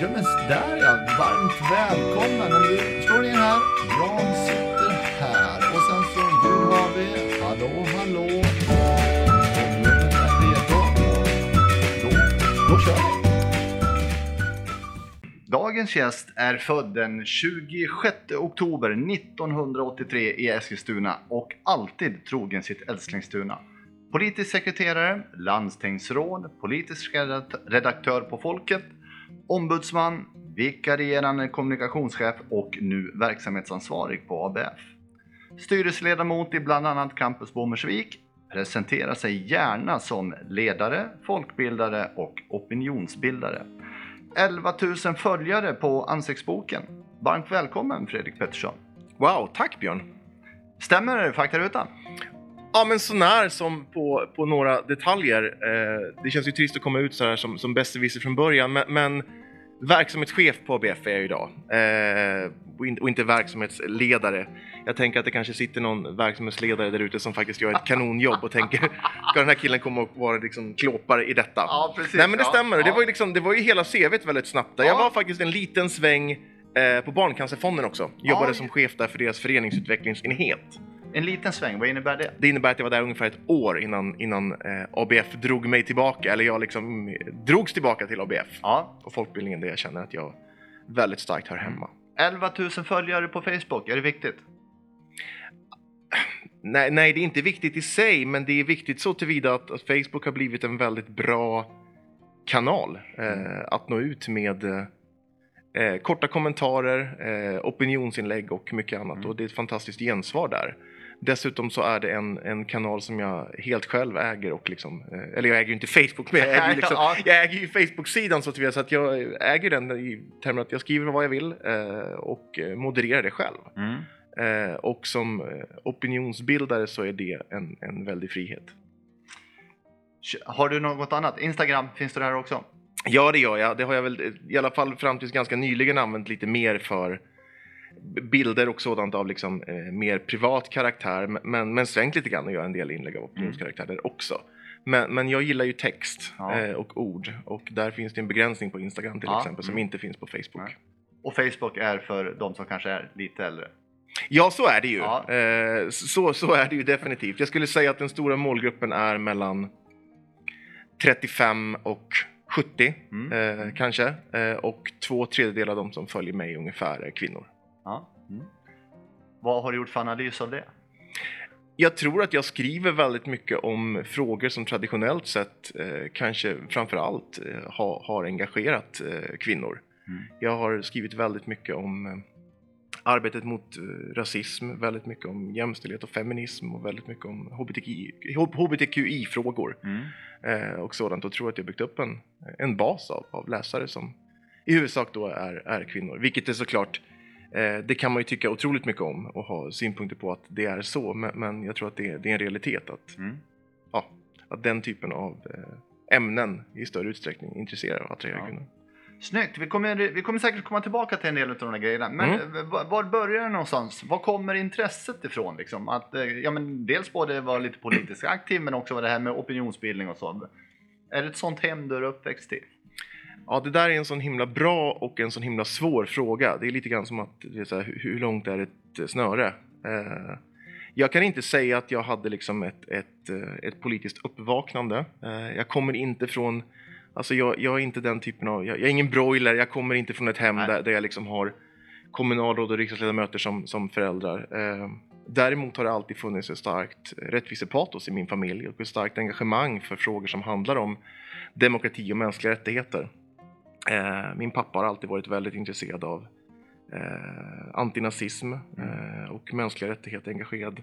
Ja men där ja, varmt välkommen. Om du slår in här, Jan sitter här. Och sen så nu har vi, hallå hallå. Om rummet är redo, då, då kör vi. Dagens gäst är född den 26 oktober 1983 i Eskilstuna och alltid trogen sitt älsklingstuna. Politisk sekreterare, landstingsråd, politisk redaktör på Folket, ombudsman, vikarierande kommunikationschef och nu verksamhetsansvarig på ABF. Styrelseledamot i bland annat Campus Bommersvik, presenterar sig gärna som ledare, folkbildare och opinionsbildare. 11 000 följare på Ansiktsboken. Varmt välkommen Fredrik Pettersson. Wow, tack Björn! Stämmer faktarutan? Ja, men sånär som på, på några detaljer. Eh, det känns ju trist att komma ut så här som, som besserwisser från början, men, men verksamhetschef på ABF är jag idag. Eh, och, in, och inte verksamhetsledare. Jag tänker att det kanske sitter någon verksamhetsledare där ute som faktiskt gör ett kanonjobb och tänker, ska den här killen komma och vara liksom klåpare i detta? Ja, precis. Nej men det Ja, stämmer, det ja. var ju, liksom, det var ju hela CVt väldigt snabbt där. Ja. Jag var faktiskt en liten sväng eh, på Barncancerfonden också. Jobbade som chef där för deras föreningsutvecklingsenhet. En liten sväng, vad innebär det? Det innebär att jag var där ungefär ett år innan, innan eh, ABF drog mig tillbaka, eller jag liksom eh, drogs tillbaka till ABF Ja, och folkbildningen där jag känner att jag väldigt starkt hör hemma. 11 000 följare på Facebook, är det viktigt? Nej, nej, det är inte viktigt i sig, men det är viktigt så tillvida att, att Facebook har blivit en väldigt bra kanal eh, att nå ut med eh, korta kommentarer, eh, opinionsinlägg och mycket annat. Mm. Och det är ett fantastiskt gensvar där. Dessutom så är det en, en kanal som jag helt själv äger och liksom, eh, eller jag äger ju inte Facebook, men jag äger ju, liksom, Ja. jag äger ju Facebook-sidan så att, vi- så att jag äger den i termer att jag skriver vad jag vill eh, och eh, modererar det själv. Mm. Och som opinionsbildare så är det en, en väldig frihet. Har du något annat? Instagram, finns det där också? Ja, det gör jag. Det har jag väl i alla fall fram tills ganska nyligen använt lite mer för bilder och sådant av liksom, eh, mer privat karaktär. Men, men svängt lite grann och gör en del inlägg av opinionskaraktär där också. Men, men jag gillar ju text Ja. eh, och ord och där finns det en begränsning på Instagram till Ja, exempel som mm. inte finns på Facebook. Nej. Och Facebook är för de som kanske är lite äldre. Ja, så är det ju. Ja. Eh, så, så är det ju definitivt. Jag skulle säga att den stora målgruppen är mellan 35 och 70 Mm. eh, kanske. Eh, och två tredjedelar av de som följer mig ungefär är kvinnor. Ja. Mm. Vad har du gjort för analys av det? Jag tror att jag skriver väldigt mycket om frågor som traditionellt sett eh, kanske framför allt eh, ha, har engagerat eh, kvinnor. Mm. Jag har skrivit väldigt mycket om eh, arbetet mot eh, rasism, väldigt mycket om jämställdhet och feminism och väldigt mycket om HBTQI HBTQI-frågor Mm. eh, och sådant och tror att jag byggt upp en, en bas av, av läsare som i huvudsak då är, är kvinnor. Vilket är såklart, det kan man ju tycka otroligt mycket om och ha synpunkter på att det är så, men, jag tror att det, är en realitet att, Mm. ja, att den typen av eh, ämnen i större utsträckning intresserar och attraherar Ja. kvinnor. Snyggt! Vi kommer, vi kommer säkert komma tillbaka till en del av de här grejerna. Men Mm. var, börjar det någonstans? Var kommer intresset ifrån? Liksom? Att, eh, ja, men dels både vara lite politiskt aktiv men också vad det här med opinionsbildning och så. Är det ett sånt hem du är uppväxt i? Ja, det där är en sån himla bra och en sån himla svår fråga. Det är lite grann som att, du vet, så här, hur, långt är ett eh, snöre? Eh, jag kan inte säga att jag hade liksom ett, ett, eh, ett politiskt uppvaknande. Eh, jag kommer inte från, alltså jag, jag är inte den typen av, jag, jag är ingen broiler, jag kommer inte från ett hem där, där jag liksom har kommunalråd och riksdagsledamöter som, som föräldrar. Eh, däremot har det alltid funnits ett starkt rättvisepatos i min familj och ett starkt engagemang för frågor som handlar om demokrati och mänskliga rättigheter. Eh, min pappa har alltid varit väldigt intresserad av eh, antinazism eh, och mänskliga rättigheter, engagerad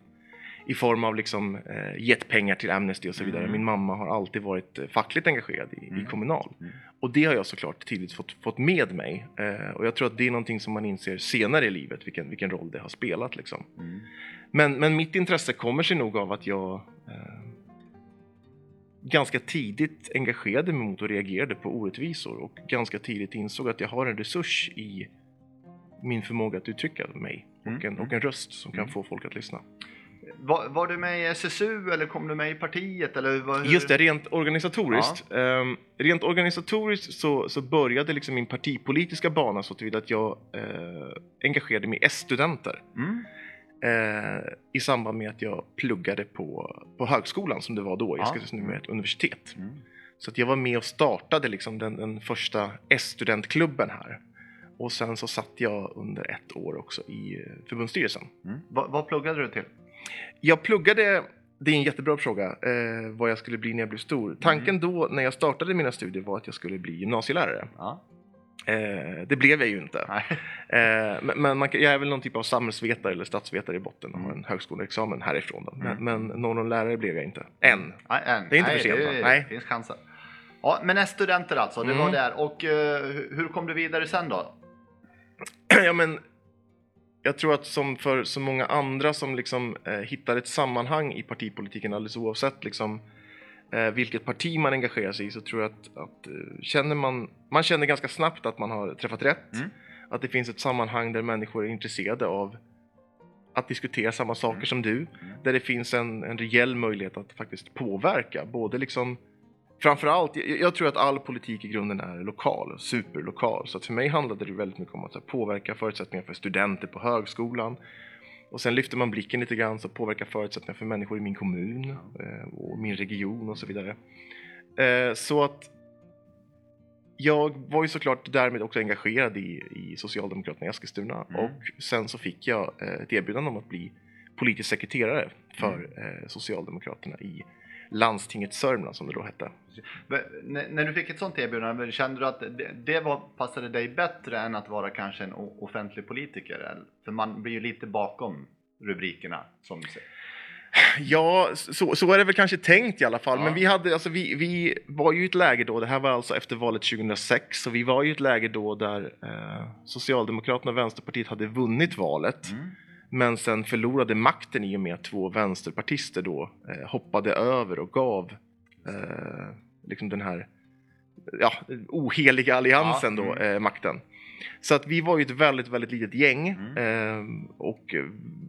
i form av liksom, eh, gett pengar till Amnesty och så vidare. Mm. Min mamma har alltid varit eh, fackligt engagerad i, Mm. i Kommunal. Mm. Och det har jag såklart tidigt fått, fått med mig. Eh, och jag tror att det är någonting som man inser senare i livet, vilken, vilken roll det har spelat. Liksom. Mm. Men, men mitt intresse kommer sig nog av att jag ganska tidigt engagerade mig mot och reagerade på orättvisor och ganska tidigt insåg att jag har en resurs i min förmåga att uttrycka mig och, Mm, en, och en röst som kan Mm. få folk att lyssna. Var, var du med i SSU eller kom du med i partiet? Eller vad, hur? Just det, rent organisatoriskt. ehm, rent organisatoriskt så, så började liksom min partipolitiska bana så tillvida att jag eh, engagerade mig i S-studenter. Mm. Eh, I samband med att jag pluggade på, på högskolan som det var då, Ja. jag ska säga nu ett universitet. Mm. Så att jag var med och startade liksom den, den första S-studentklubben här. Och sen så satt jag under ett år också i eh, förbundsstyrelsen. Mm. Vad, vad pluggade du till? Jag pluggade, det är en jättebra fråga, eh, vad jag skulle bli när jag blev stor. Tanken Mm. då när jag startade mina studier var att jag skulle bli gymnasielärare. Ja. Eh, det blev jag ju inte. Eh, men man, jag är väl någon typ av samhällsvetare eller statsvetare i botten och har en högskoleexamen härifrån. Då. Men, Mm. men någon lärare blev jag inte. Än. Nej, än. Det är inte Nej, för sent, det, Nej. finns chanser. Ja, men studenter alltså, det Mm. var där. Och hur- hur kom du vidare sen då? ja, men, jag tror att som för så många andra som liksom, eh, hittar ett sammanhang i partipolitiken alldeles oavsett liksom, eh, vilket parti man engagerar sig i så tror jag att, att eh, känner man, man känner ganska snabbt att man har träffat rätt. Mm. Att det finns ett sammanhang där människor är intresserade av att diskutera samma saker Mm. som du. Där det finns en, en reell möjlighet att faktiskt påverka. Både liksom, framförallt, jag, jag tror att all politik i grunden är lokal, superlokal. Så att för mig handlade det väldigt mycket om att påverka förutsättningar för studenter på högskolan. Och sen lyfter man blicken lite grann så påverka förutsättningar för människor i min kommun eh, och min region och så vidare. Eh, så att jag var ju såklart därmed också engagerad i, i Socialdemokraterna i Eskilstuna Mm. och sen så fick jag eh, ett erbjudande om att bli politisk sekreterare för Mm. Socialdemokraterna i landstinget Sörmland som det då hette. Men När, du fick ett sånt erbjudande, kände du att det, det var, passade dig bättre än att vara kanske en offentlig politiker? För man blir ju lite bakom rubrikerna som du säger. Ja, så, så är det väl kanske tänkt i alla fall. Ja. Men vi, hade, alltså, vi, vi var ju i ett läge då, det här var alltså efter valet 2006, så vi var ju i ett läge då där eh, Socialdemokraterna och Vänsterpartiet hade vunnit valet. Mm. Men sen förlorade makten i och med att två vänsterpartister då eh, hoppade över och gav eh, liksom den här ja, oheliga alliansen Ja, då mm. eh, makten. Så att vi var ju ett väldigt, väldigt litet gäng Mm. eh, och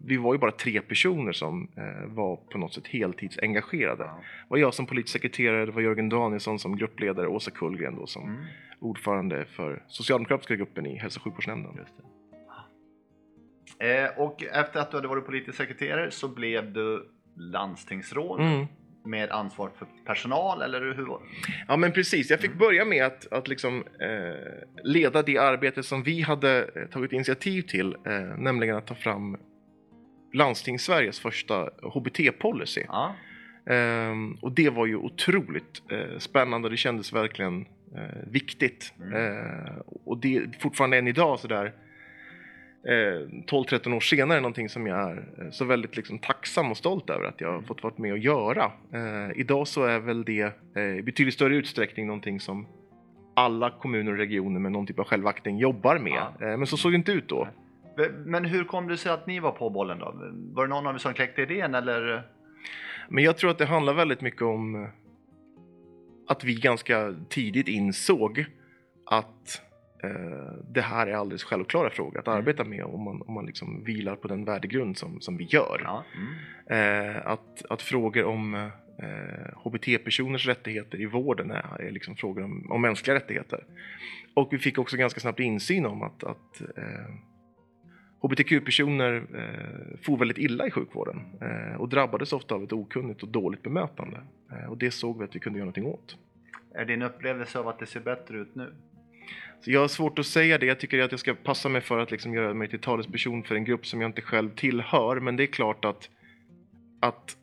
vi var ju bara tre personer som eh, var på något sätt heltidsengagerade. Ja. Det var jag som politisk sekreterare, det var Jörgen Danielsson som gruppledare, Åsa Kullgren då som Mm. ordförande för socialdemokratiska gruppen i hälso och sjukvårdsnämnden. Just det. Eh, och efter att du hade varit politisk sekreterare så blev du landstingsråd Mm. med ansvar för personal, eller hur var det? Ja men precis, jag fick Mm. börja med att, att liksom, eh, leda det arbete som vi hade eh, tagit initiativ till, eh, nämligen att ta fram Landstings-Sveriges första HBT-policy. Ja. Ehm, och det var ju otroligt eh, spännande och det kändes verkligen eh, viktigt. Mm. Eh, och det är fortfarande än idag sådär eh, 12-13 år senare någonting som jag är eh, så väldigt liksom, tacksam och stolt över att jag har Mm. fått vara med och göra. Eh, idag så är väl det eh, i betydligt större utsträckning någonting som alla kommuner och regioner med någon typ av självaktning jobbar med. Ja. Eh, men så såg det inte ut då. Men hur kom det sig att ni var på bollen då? Var det någon av er som kläckte idén eller? Men jag tror att det handlar väldigt mycket om eh, att vi ganska tidigt insåg att eh, det här är alldeles självklara frågor att Mm. arbeta med om man, om man liksom vilar på den värdegrund som, som vi gör. Ja. Mm. Eh, att, att frågor om eh, HBT-personers rättigheter i vården är, är liksom frågor om, om mänskliga rättigheter. Och vi fick också ganska snabbt insyn om att, att eh, HBTQ-personer eh, for väldigt illa i sjukvården eh, och drabbades ofta av ett okunnigt och dåligt bemötande. Eh, och det såg vi att vi kunde göra någonting åt. Är din upplevelse av att det ser bättre ut nu? Så jag har svårt att säga det. Jag tycker att jag ska passa mig för att liksom göra mig till talesperson för en grupp som jag inte själv tillhör. Men det är klart att, att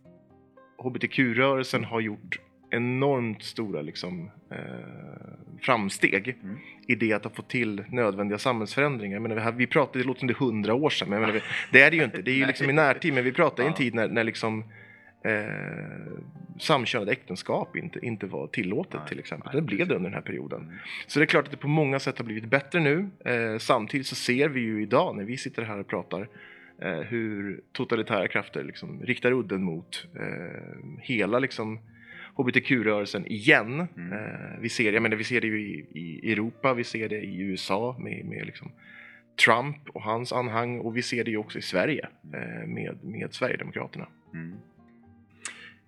HBTQ-rörelsen har gjort enormt stora liksom, eh, framsteg Mm. i det att ha fått till nödvändiga samhällsförändringar. Jag menar, vi, har- vi pratar, det låter som det är hundra år sedan, men menar, det är det ju inte. Det är ju liksom i närtid, men vi pratar i en tid när, när liksom, eh, samkönade äktenskap inte, inte var tillåtet Nej, till exempel. nej, Det blev det under den här perioden. Mm. Så det är klart att det på många sätt har blivit bättre nu. Eh, samtidigt så ser vi ju idag när vi sitter här och pratar eh, hur totalitära krafter liksom riktar udden mot eh, hela liksom, hbtq-rörelsen igen. Mm. Eh, vi, ser, jag menar, vi ser det ju i, i Europa, vi ser det i USA med, med liksom Trump och hans anhang och vi ser det ju också i Sverige eh, med, med Sverigedemokraterna. Mm.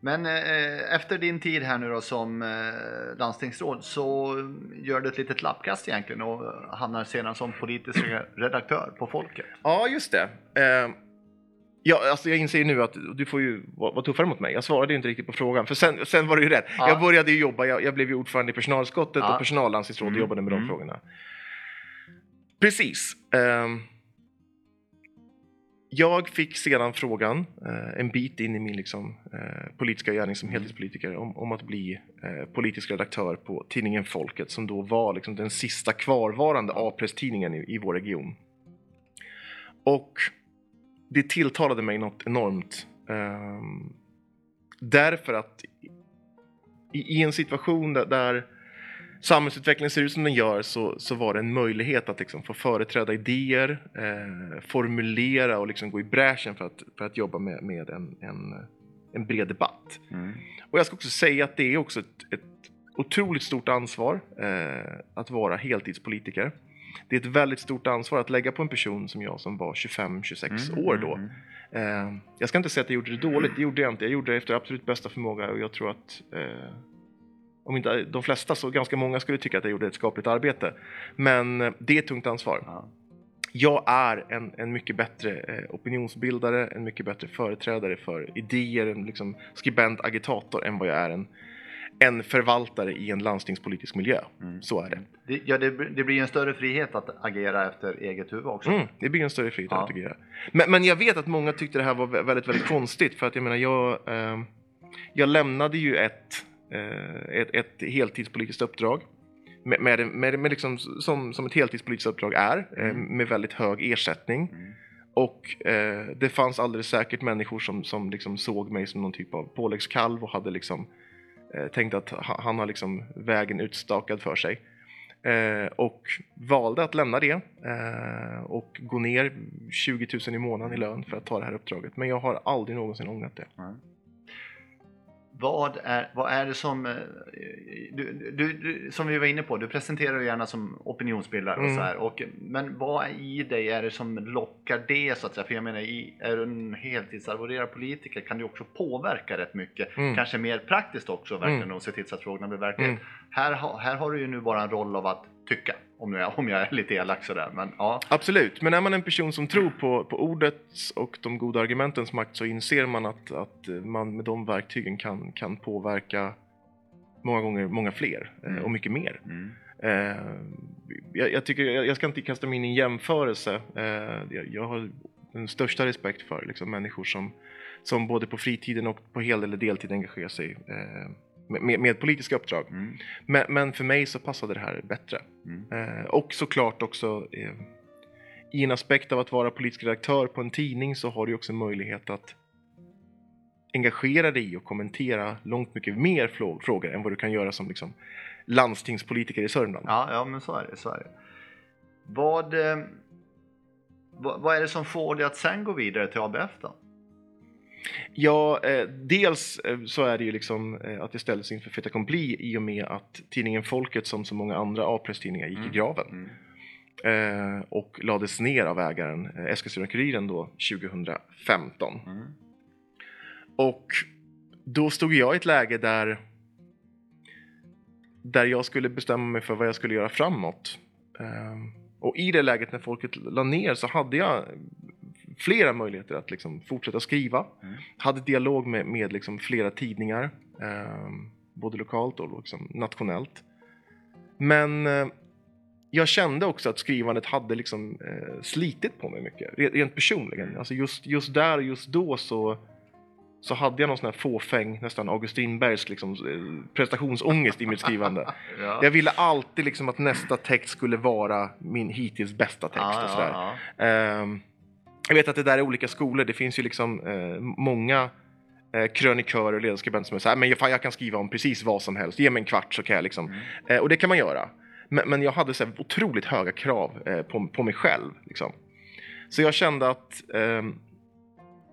Men eh, efter din tid här nu då som eh, landstingsråd så gör du ett litet lappkast egentligen och hamnar sedan som politisk redaktör på Folket. Ja, just det. Eh, ja, alltså jag inser ju nu att du får ju vara, vara tuffare mot mig. Jag svarade ju inte riktigt på frågan, för sen, sen var det ju rätt. Ja. Jag började ju jobba, jag, jag blev ju ordförande i personalskottet Ja. och personallandstingsråd och Mm, jobbade med de mm. frågorna. Precis. Ehm, jag fick sedan frågan eh, en bit in i min liksom, eh, politiska gärning som heltidspolitiker om, om att bli eh, politisk redaktör på tidningen Folket som då var liksom, den sista kvarvarande A-presstidningen i, i vår region. Och det tilltalade mig något enormt. Ehm, därför att i, i en situation där, där samhällsutvecklingen ser ut som den gör så, så var det en möjlighet att liksom få företräda idéer, eh, formulera och liksom gå i bräschen för att, för att jobba med, med en, en, en bred debatt. Mm. Och jag ska också säga att det är också ett, ett otroligt stort ansvar eh, att vara heltidspolitiker. Det är ett väldigt stort ansvar att lägga på en person som jag som var 25-26 Mm, år då. mm. Eh, jag ska inte säga att jag gjorde det dåligt, det gjorde jag inte. Jag gjorde det efter absolut bästa förmåga och jag tror att eh, om inte de flesta så ganska många skulle tycka att jag gjorde ett skapligt arbete. Men eh, det är ett tungt ansvar. Ja. Jag är en, en mycket bättre eh, opinionsbildare, en mycket bättre företrädare för idéer, en liksom skribent, agitator än vad jag är en, en förvaltare i en landstingspolitisk miljö. Mm. Så är det. Det, ja, det, det blir en större frihet att agera efter eget huvud också. Mm, det blir en större frihet Ja. att agera. Men, men jag vet att många tyckte det här var vä- väldigt, väldigt konstigt för att jag menar, jag, eh, jag lämnade ju ett, ett, ett heltidspolitiskt uppdrag med, med, med, med liksom, som, som ett heltidspolitiskt uppdrag är, eh, Mm. med väldigt hög ersättning. Mm. Och eh, det fanns alldeles säkert människor som, som liksom såg mig som någon typ av påläggskalv och hade liksom eh, tänkt att ha- han har liksom vägen utstakad för sig. Eh, och valde att lämna det eh, och gå ner 20 000 i månaden i lön för att ta det här uppdraget. Men jag har aldrig någonsin ångrat det. Nej. Vad är, vad är det som, eh, du, du, du, som vi var inne på, du presenterar ju gärna som opinionsbildare och Mm. så här. Och, men vad i dig är det som lockar det så att säga? För jag menar, i, är du en heltidsarvoderad politiker kan du också påverka rätt mycket. Mm. Kanske mer praktiskt också verkligen Mm. och se till så att frågorna blir verklighet. Mm. Här, här har du ju nu bara en roll av att tycka, om jag, om jag är lite elak sådär. Men ja, Absolut, men är man en person som tror på, på ordets och de goda argumentens makt så inser man att, att man med de verktygen kan, kan påverka många gånger många fler eh, Mm. och mycket mer. mm. Eh, jag, jag, tycker, jag, jag ska inte kasta mig in i en jämförelse. Eh, jag, jag har den största respekt för liksom, människor som, som både på fritiden och på hel eller deltid engagerar sig eh, med, med, politiska uppdrag. Mm. Men, men för mig så passade det här bättre. Mm. Eh, och såklart också eh, i en aspekt av att vara politisk redaktör på en tidning så har du också möjlighet att engagera dig i och kommentera långt mycket mer frågor än vad du kan göra som liksom, landstingspolitiker i Sörmland. Ja, ja men så är det. Så är det. Vad, eh, vad, vad är det som får dig att sen gå vidare till ABF då? Ja, eh, dels eh, så är det ju liksom eh, att det ställdes inför fait accompli i och med att tidningen Folket som så många andra A-presstidningar gick Mm. i graven Mm. eh, och lades ner av ägaren eh, Eskilstuna-Kuriren då 2015. Mm. Och då stod jag i ett läge där där jag skulle bestämma mig för vad jag skulle göra framåt. Ehm, och i det läget när folket la ner så hade jag flera möjligheter att liksom fortsätta skriva. Mm. Hade dialog med, med liksom flera tidningar, ehm, både lokalt och liksom nationellt. Men eh, jag kände också att skrivandet hade liksom, eh, slitit på mig mycket, re- rent personligen. Alltså just, just där och just då så, så hade jag någon sån här fåfäng, nästan Augustin liksom, eh, prestationsångest i mitt skrivande. Ja. Jag ville alltid liksom att nästa text skulle vara min hittills bästa text ja, och sådär. ja, Ehm, jag vet att det där är olika skolor. Det finns ju liksom eh, många eh, krönikörer och ledarskribenter som är såhär, men fan, jag kan skriva om precis vad som helst. Ge mig en kvart så kan jag liksom. Mm. Eh, och det kan man göra. Men, men jag hade så otroligt höga krav eh, på, på mig själv. Liksom. Så jag kände att ehm,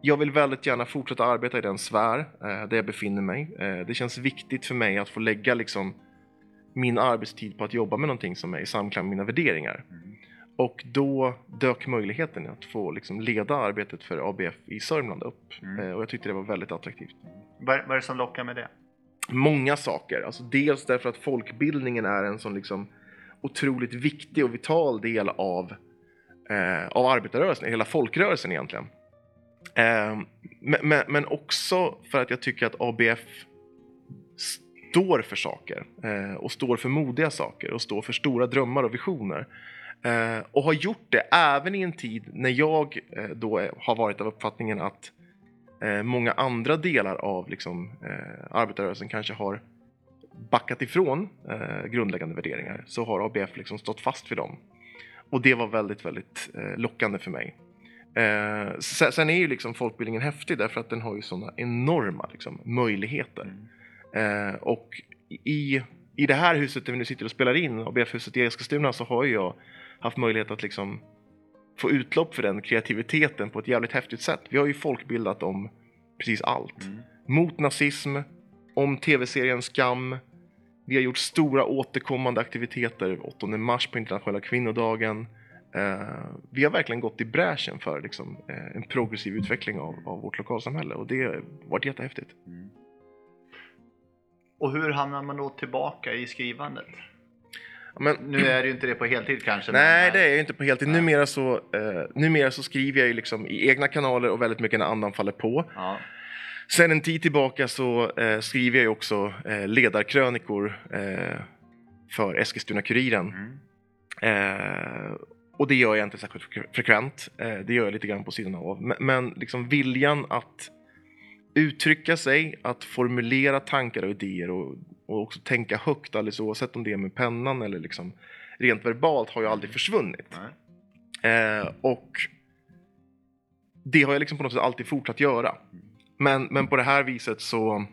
jag vill väldigt gärna fortsätta arbeta i den sfär eh, där jag befinner mig. Eh, det känns viktigt för mig att få lägga liksom, min arbetstid på att jobba med någonting som är i samklang med mina värderingar. Mm. Och då dök möjligheten att få liksom leda arbetet för ABF i Sörmland upp. Mm. Eh, och jag tyckte det var väldigt attraktivt. Vad, är det som lockar med det? Många saker. Alltså dels därför att folkbildningen är en sån liksom otroligt viktig och vital del av, eh, av arbetarrörelsen, hela folkrörelsen egentligen. Eh, men, men, men också för att jag tycker att ABF står för saker eh, och står för modiga saker och står för stora drömmar och visioner. Eh, och har gjort det även i en tid när jag eh, då är- har varit av uppfattningen att eh, många andra delar av liksom, eh, arbetarrörelsen kanske har backat ifrån eh, grundläggande värderingar så har ABF liksom stått fast vid dem. Och det var väldigt, väldigt eh, lockande för mig. Eh, sen, är ju liksom folkbildningen häftig därför att den har ju sådana enorma liksom, möjligheter. Eh, och i, i det här huset där vi nu sitter och spelar in, ABF-huset i Eskilstuna, så har ju jag haft möjlighet att liksom få utlopp för den kreativiteten på ett jävligt häftigt sätt. Vi har ju folkbildat om precis allt. Mm. Mot nazism, om tv-serien Skam. Vi har gjort stora återkommande aktiviteter, 8 mars på internationella kvinnodagen. Eh, vi har verkligen gått i bräschen för liksom, eh, en progressiv utveckling av, av vårt lokalsamhälle och det har varit jättehäftigt. Mm. Och hur hamnar man då tillbaka i skrivandet? Men, Nu är det ju inte det på heltid kanske. Nej, men, det är jag inte på heltid. Nej. Numera så, eh, numera så skriver jag ju liksom i egna kanaler och väldigt mycket när andan faller på. Ja. Sen en tid tillbaka så eh, skriver jag ju också eh, ledarkrönikor eh, för Eskilstuna-Kuriren. Mm. Eh, och det gör jag inte särskilt fre- frekvent. Eh, det gör jag lite grann på sidan av. Men, men liksom viljan att uttrycka sig, att formulera tankar och idéer och, och också tänka högt alldeles oavsett om det är med pennan eller liksom rent verbalt har ju aldrig försvunnit. Nej. Eh, och det har jag liksom på något sätt alltid fortsatt göra. Men, men på det här viset så,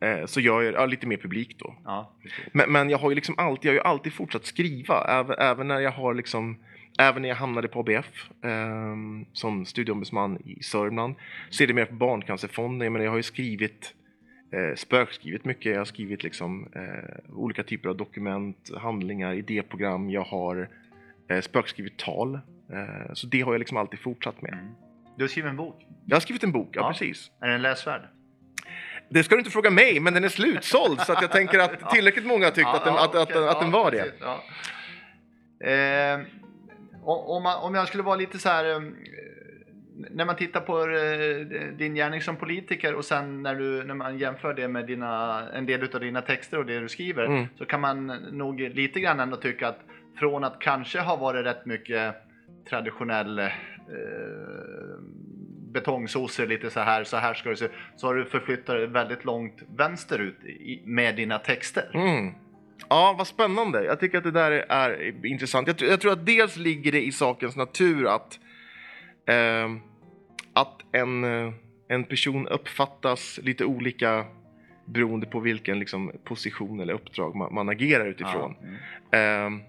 eh, så gör jag ja, lite mer publik då. Ja. Men, men jag har ju liksom alltid, jag har ju alltid fortsatt skriva, även, även när jag har liksom Även när jag hamnade på ABF eh, som studieombudsman i Sörmland, sedermera på Barncancerfonden. Jag, menar, jag har ju skrivit, eh, spökskrivit mycket. Jag har skrivit liksom, eh, olika typer av dokument, handlingar, idéprogram. Jag har eh, spökskrivit tal. Eh, så det har jag liksom alltid fortsatt med. Mm. Du har skrivit en bok. Jag har skrivit en bok, ja, Ja. precis. Är den läsvärd? Det ska du inte fråga mig, men den är slutsåld så att jag tänker att tillräckligt många har tyckt att, den, att, att, att den Ja, var det. ja. Eh, om, om jag skulle vara lite så här... eh, När man tittar på eh, din gärning som politiker och sen när, du, när man jämför det med dina, en del av dina texter och det du skriver Mm. så kan man nog lite grann ändå tycka att från att kanske ha varit rätt mycket traditionell eh, betongsosse lite så här, så här ska det se så har du förflyttat dig väldigt långt vänsterut i, med dina texter. Mm. Ja, vad spännande. Jag tycker att det där är, är intressant. Jag, jag tror att dels ligger det i sakens natur att, ehm, att en, eh, en person uppfattas lite olika beroende på vilken liksom, position eller uppdrag man, man agerar utifrån. Ja. Mm. Ehm,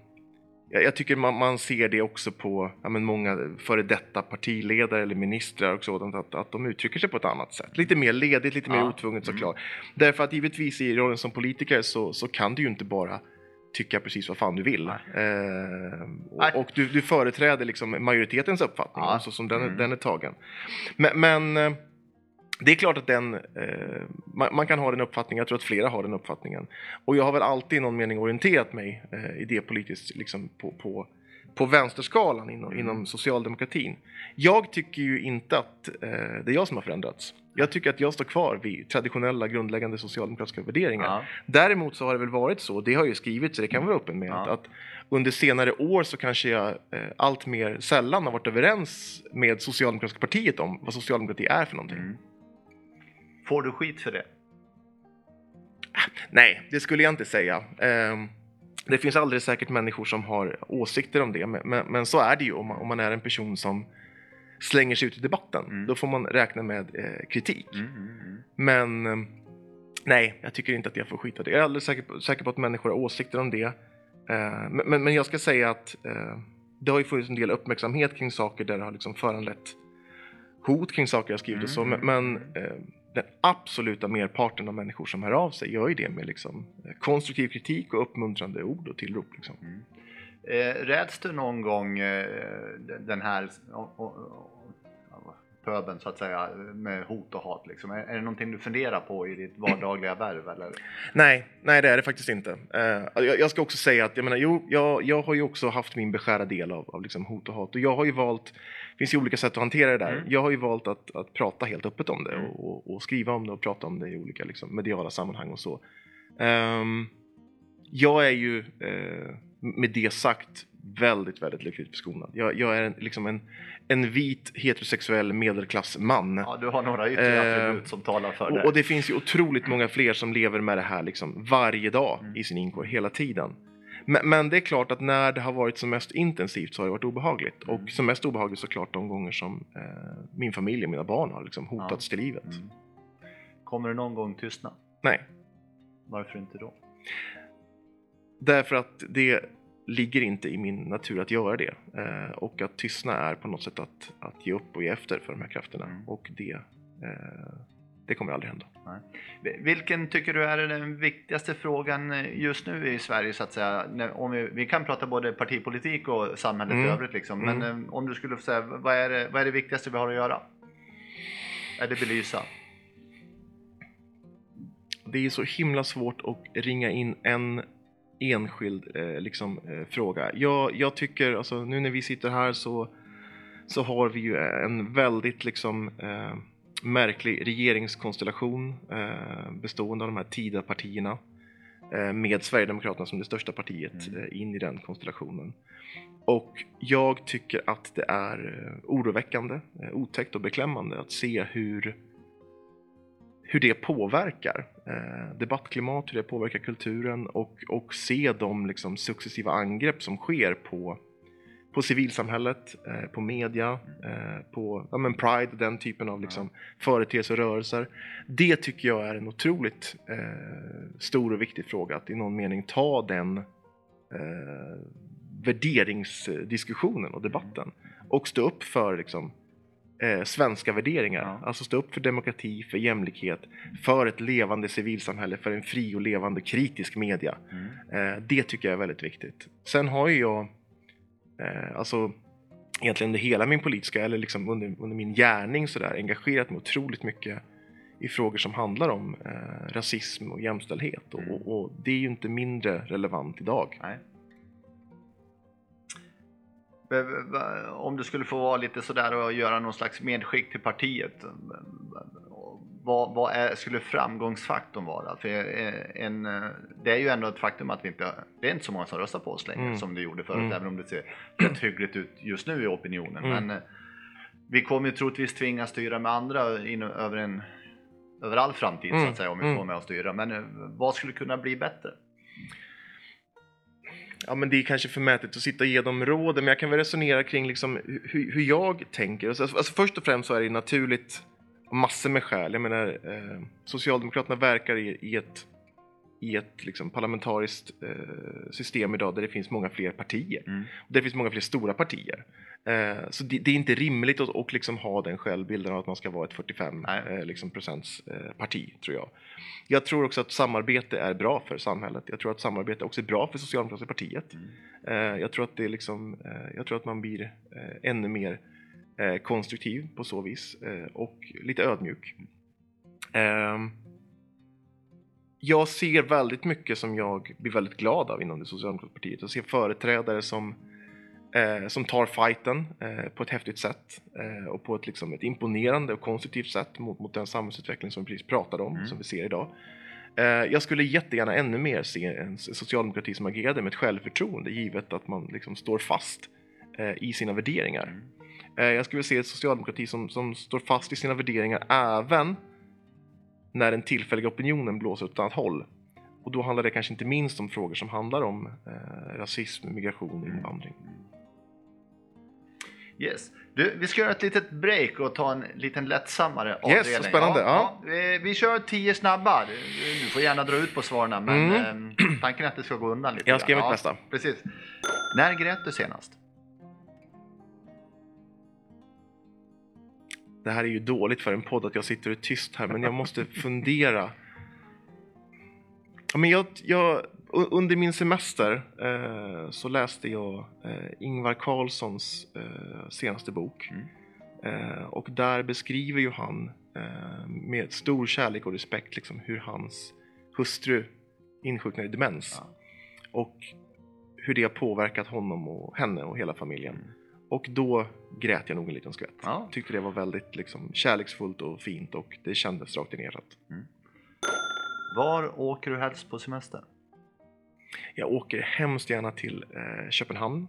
jag, jag tycker man, man ser det också på ja, men många före detta partiledare eller ministrar och sådant, att, att de uttrycker sig på ett annat sätt. Lite mer ledigt, lite mer Ja. otvunget Mm. såklart. Därför att givetvis i rollen som politiker så, så kan du ju inte bara tycka precis vad fan du vill. Nej. och och du, du företräder liksom majoritetens uppfattning, Ja. så som den, Mm. den är tagen. Men, men eh, det är klart att den, eh, man, man kan ha den uppfattningen, jag tror att flera har den uppfattningen. Och jag har väl alltid i någon mening orienterat mig eh, idépolitiskt liksom på, på, på vänsterskalan inom, Mm. inom socialdemokratin. Jag tycker ju inte att eh, det är jag som har förändrats. Jag tycker att jag står kvar vid traditionella grundläggande socialdemokratiska värderingar. Ja. Däremot så har det väl varit så, det har ju skrivit så det kan jag vara öppen med, Ja. att, att under senare år så kanske jag eh, allt mer sällan har varit överens med Socialdemokratiska partiet om vad socialdemokrati är för någonting. Mm. Får du skit för det? Nej, det skulle jag inte säga. Ehm, det finns alldeles säkert människor som har åsikter om det, men, men, så är det ju om man, om man är en person som slänger sig ut i debatten. Mm. Då får man räkna med eh, kritik. Mm, mm, mm. Men eh, nej, jag tycker inte att jag får skita det. Jag är alldeles säker på, säker på att människor har åsikter om det. Eh, men, men, men jag ska säga att det har ju funnits en del uppmärksamhet kring saker där det har liksom föranlett hot kring saker jag skrivit och så. Men, Mm. men den absoluta merparten av människor som hör av sig gör ju det med liksom, eh, konstruktiv kritik och uppmuntrande ord och tillrop. Liksom. Mm. Eh, räds du någon gång eh, den här pöbeln så att säga med hot och hat? Liksom? Är, är det någonting du funderar på i ditt vardagliga värv? Eller? Nej, nej det är det faktiskt inte. Uh, jag, jag, ska också säga att jag, menar, jo, jag, jag har ju också haft min beskärda del av, av liksom hot och hat och jag har ju valt det finns ju olika sätt att hantera det där. Mm. Jag har ju valt att, att prata helt öppet om det mm. och, och, skriva om det och prata om det i olika liksom, mediala sammanhang och så. Um, jag är ju uh, med det sagt väldigt, väldigt lyckligt förskonad. Jag, jag är en, liksom en, en vit heterosexuell medelklassman. Ja, du har några yttre eh, som talar för det. Och det finns ju otroligt många fler som lever med det här liksom varje dag mm. i sin inkorg, hela tiden. Men, men, det är klart att när det har varit som mest intensivt så har det varit obehagligt. Mm. Och som mest obehagligt såklart de gånger som eh, min familj och mina barn har liksom hotats ja. till livet. Mm. Kommer det någon gång tystna? Nej. Varför inte då? Därför att det ligger inte i min natur att göra det. Eh, och att tystna är på något sätt att, att ge upp och ge efter för de här krafterna. Mm. Och det, eh, det kommer aldrig hända. Nej. Vilken tycker du är den viktigaste frågan just nu i Sverige så att säga? Om vi, vi kan prata både partipolitik och samhället mm. i övrigt liksom. Men mm. Eh, om du skulle säga, vad är, det, vad är det viktigaste vi har att göra? Är det belysa? Det är så himla svårt att ringa in en enskild eh, liksom, eh, fråga. Jag, jag, tycker, alltså, nu när vi sitter här så, så har vi ju en väldigt liksom, eh, märklig regeringskonstellation eh, bestående av de här Tida-partierna eh, med Sverigedemokraterna som det största partiet mm. Eh, in i den konstellationen. Och jag tycker att det är oroväckande, otäckt och beklämmande att se hur hur det påverkar eh, debattklimat, hur det påverkar kulturen och, och se de liksom, successiva angrepp som sker på, på civilsamhället, eh, på media, eh, på ja, men Pride, den typen av liksom, företeelser och rörelser. Det tycker jag är en otroligt eh, stor och viktig fråga, att i någon mening ta den eh, värderingsdiskussionen och debatten och stå upp för liksom, eh, svenska värderingar. Ja. Alltså stå upp för demokrati, för jämlikhet, för ett levande civilsamhälle, för en fri och levande kritisk media. Mm. Eh, det tycker jag är väldigt viktigt. Sen har ju jag, eh, alltså egentligen under hela min politiska, eller liksom under, under min gärning sådär, engagerat mig otroligt mycket i frågor som handlar om eh, rasism och jämställdhet. Mm. Och, och, det är ju inte mindre relevant idag. Nej. Om du skulle få vara lite sådär och göra någon slags medskick till partiet. Vad, vad är, skulle framgångsfaktorn vara? För en, det är ju ändå ett faktum att vi inte, det är inte så många som röstar på oss längre mm. som det gjorde förut, mm. även om det ser rätt hyggligt ut just nu i opinionen. Mm. Men vi kommer ju troligtvis tvingas styra med andra in, över, en, över all framtid så att mm. säga, om vi får mm. med att styra. Men vad skulle kunna bli bättre? Ja, men det är kanske förmätet att sitta och ge dem råd men jag kan väl resonera kring liksom hur, hur jag tänker. Alltså, alltså, alltså, först och främst så är det naturligt massor med skäl. Jag menar, eh, Socialdemokraterna verkar i, i ett, i ett liksom parlamentariskt eh, system idag där det finns många fler partier. Mm. Och där det finns många fler stora partier. Eh, så det, det, är inte rimligt att, att liksom ha den självbilden av att man ska vara ett 45 eh, liksom procents eh, parti, tror jag. Jag tror också att samarbete är bra för samhället. Jag tror att samarbete också är bra för Socialdemokratiska partiet. Mm. Eh, jag, tror att det är liksom, eh, jag tror att man blir ännu mer konstruktiv på så vis och lite ödmjuk. Ehm, jag ser väldigt mycket som jag blir väldigt glad av inom det socialdemokratiska partiet. Jag ser företrädare som eh, som tar fighten eh, på ett häftigt sätt eh, och på ett, liksom, ett imponerande och konstruktivt sätt mot, mot den samhällsutveckling som vi precis pratade om, mm. som vi ser idag. Eh, jag skulle jättegärna ännu mer se en socialdemokrati som agerade med ett självförtroende givet att man liksom står fast eh, i sina värderingar. Mm. Eh, jag skulle vilja se en socialdemokrati som, som står fast i sina värderingar även när den tillfälliga opinionen blåser åt ett annat håll. Och då handlar det kanske inte minst om frågor som handlar om eh, rasism, migration och invandring. Yes. Du, vi ska göra ett litet break och ta en liten lättsammare avdelning. Yes, spännande. Ja, ja. Vi, vi, kör tio snabba. Du får gärna dra ut på svaren men mm. eh, tanken är att det ska gå undan lite. Jag ska göra mitt bästa. Precis. När grät du senast? Det här är ju dåligt för en podd att jag sitter och är tyst här men jag måste fundera. Ja, men jag, jag, under min semester eh, så läste jag eh, Ingvar Carlssons eh, senaste bok. Mm. Eh, och där beskriver ju han eh, med stor kärlek och respekt liksom, hur hans hustru insjuknade i demens. Ja. Och hur det har påverkat honom och henne och hela familjen. Mm. Och då grät jag nog en liten skvätt. Ja. Tyckte det var väldigt liksom, kärleksfullt och fint och det kändes rakt in i hjärtat. Var åker du helst på semester? Jag åker hemskt gärna till eh, Köpenhamn.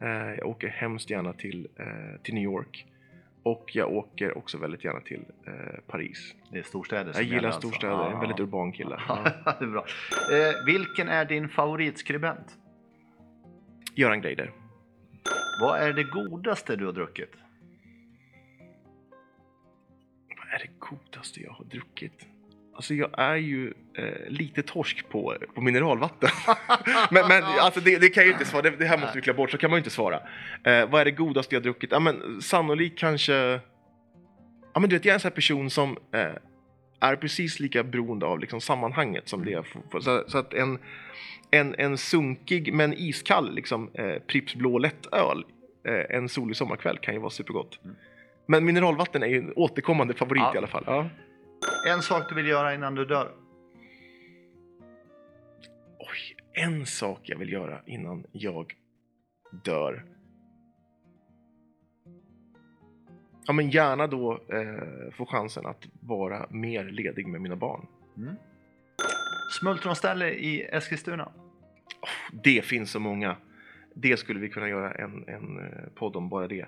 Eh, jag åker hemskt gärna till, eh, till New York. Och jag åker också väldigt gärna till eh, Paris. Det är storstäder Jag som gillar gäller alltså. storstäder, jag är en väldigt urban kille. Det är bra. Eh, vilken är din favoritskribent? Göran Greider. Vad är det godaste du har druckit? Vad är det godaste jag har druckit? Alltså jag är ju eh, lite torsk på, på mineralvatten. men men alltså det, det kan jag ju inte svara, det, det här måste vi klä bort, så kan man ju inte svara. Eh, vad är det godaste jag har druckit? Ja men sannolikt kanske... Ja men du vet, jag är en sån här person som eh, är precis lika beroende av liksom, sammanhanget som det får. Så, så att en, en, en sunkig men iskall liksom, eh, Pripps blå lättöl eh, en solig sommarkväll kan ju vara supergott. Mm. Men mineralvatten är ju en återkommande favorit Ja. i alla fall. Ja. En sak du vill göra innan du dör? Oj, en sak jag vill göra innan jag dör. Ja, men gärna då eh, få chansen att vara mer ledig med mina barn. Mm. Smultronställe i Eskilstuna? Det finns så många. Det skulle vi kunna göra en, en eh, podd om bara det.